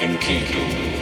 And keep you.